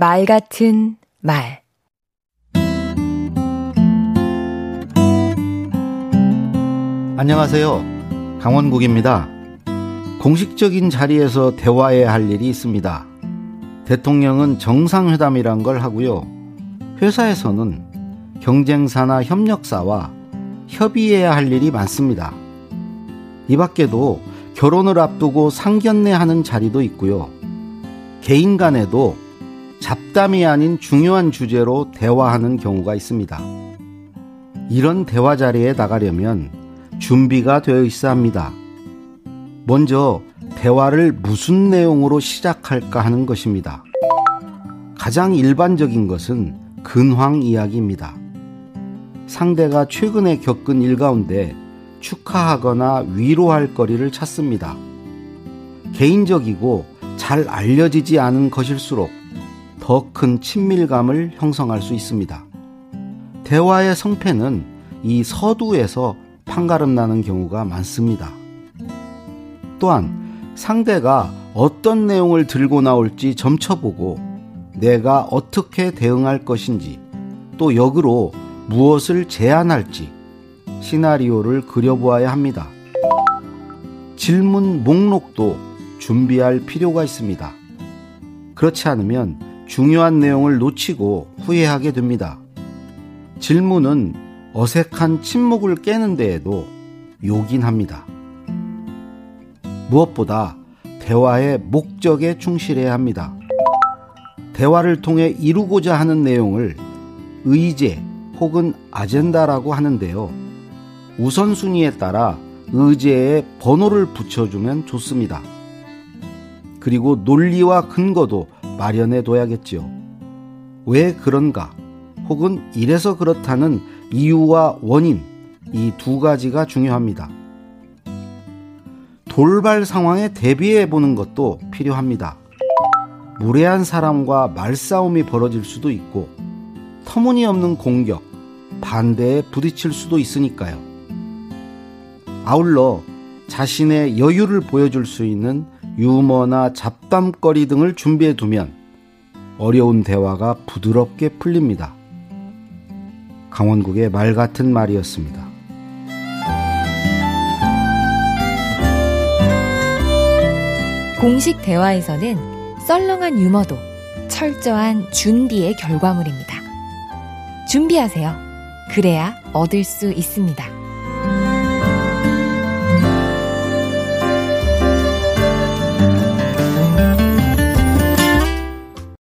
말 같은 말 안녕하세요. 강원국입니다. 공식적인 자리에서 대화해야 할 일이 있습니다. 대통령은 정상회담이란 걸 하고요. 회사에서는 경쟁사나 협력사와 협의해야 할 일이 많습니다. 이 밖에도 결혼을 앞두고 상견례 하는 자리도 있고요. 개인 간에도 잡담이 아닌 중요한 주제로 대화하는 경우가 있습니다. 이런 대화 자리에 나가려면 준비가 되어 있어야 합니다. 먼저 대화를 무슨 내용으로 시작할까 하는 것입니다. 가장 일반적인 것은 근황 이야기입니다. 상대가 최근에 겪은 일 가운데 축하하거나 위로할 거리를 찾습니다. 개인적이고 잘 알려지지 않은 것일수록 더 큰 친밀감을 형성할 수 있습니다. 대화의 성패는 이 서두에서 판가름 나는 경우가 많습니다. 또한 상대가 어떤 내용을 들고 나올지 점쳐보고 내가 어떻게 대응할 것인지 또 역으로 무엇을 제안할지 시나리오를 그려보아야 합니다. 질문 목록도 준비할 필요가 있습니다. 그렇지 않으면 중요한 내용을 놓치고 후회하게 됩니다. 질문은 어색한 침묵을 깨는 데에도 요긴합니다. 무엇보다 대화의 목적에 충실해야 합니다. 대화를 통해 이루고자 하는 내용을 의제 혹은 아젠다라고 하는데요. 우선순위에 따라 의제에 번호를 붙여주면 좋습니다. 그리고 논리와 근거도 마련해 둬야겠지요. 왜 그런가? 혹은 이래서 그렇다는 이유와 원인, 이 두 가지가 중요합니다. 돌발 상황에 대비해 보는 것도 필요합니다. 무례한 사람과 말싸움이 벌어질 수도 있고, 터무니없는 공격, 반대에 부딪힐 수도 있으니까요. 아울러 자신의 여유를 보여줄 수 있는 유머나 잡담거리 등을 준비해 두면 어려운 대화가 부드럽게 풀립니다. 강원국의 말 같은 말이었습니다. 공식 대화에서는 썰렁한 유머도 철저한 준비의 결과물입니다. 준비하세요. 그래야 얻을 수 있습니다.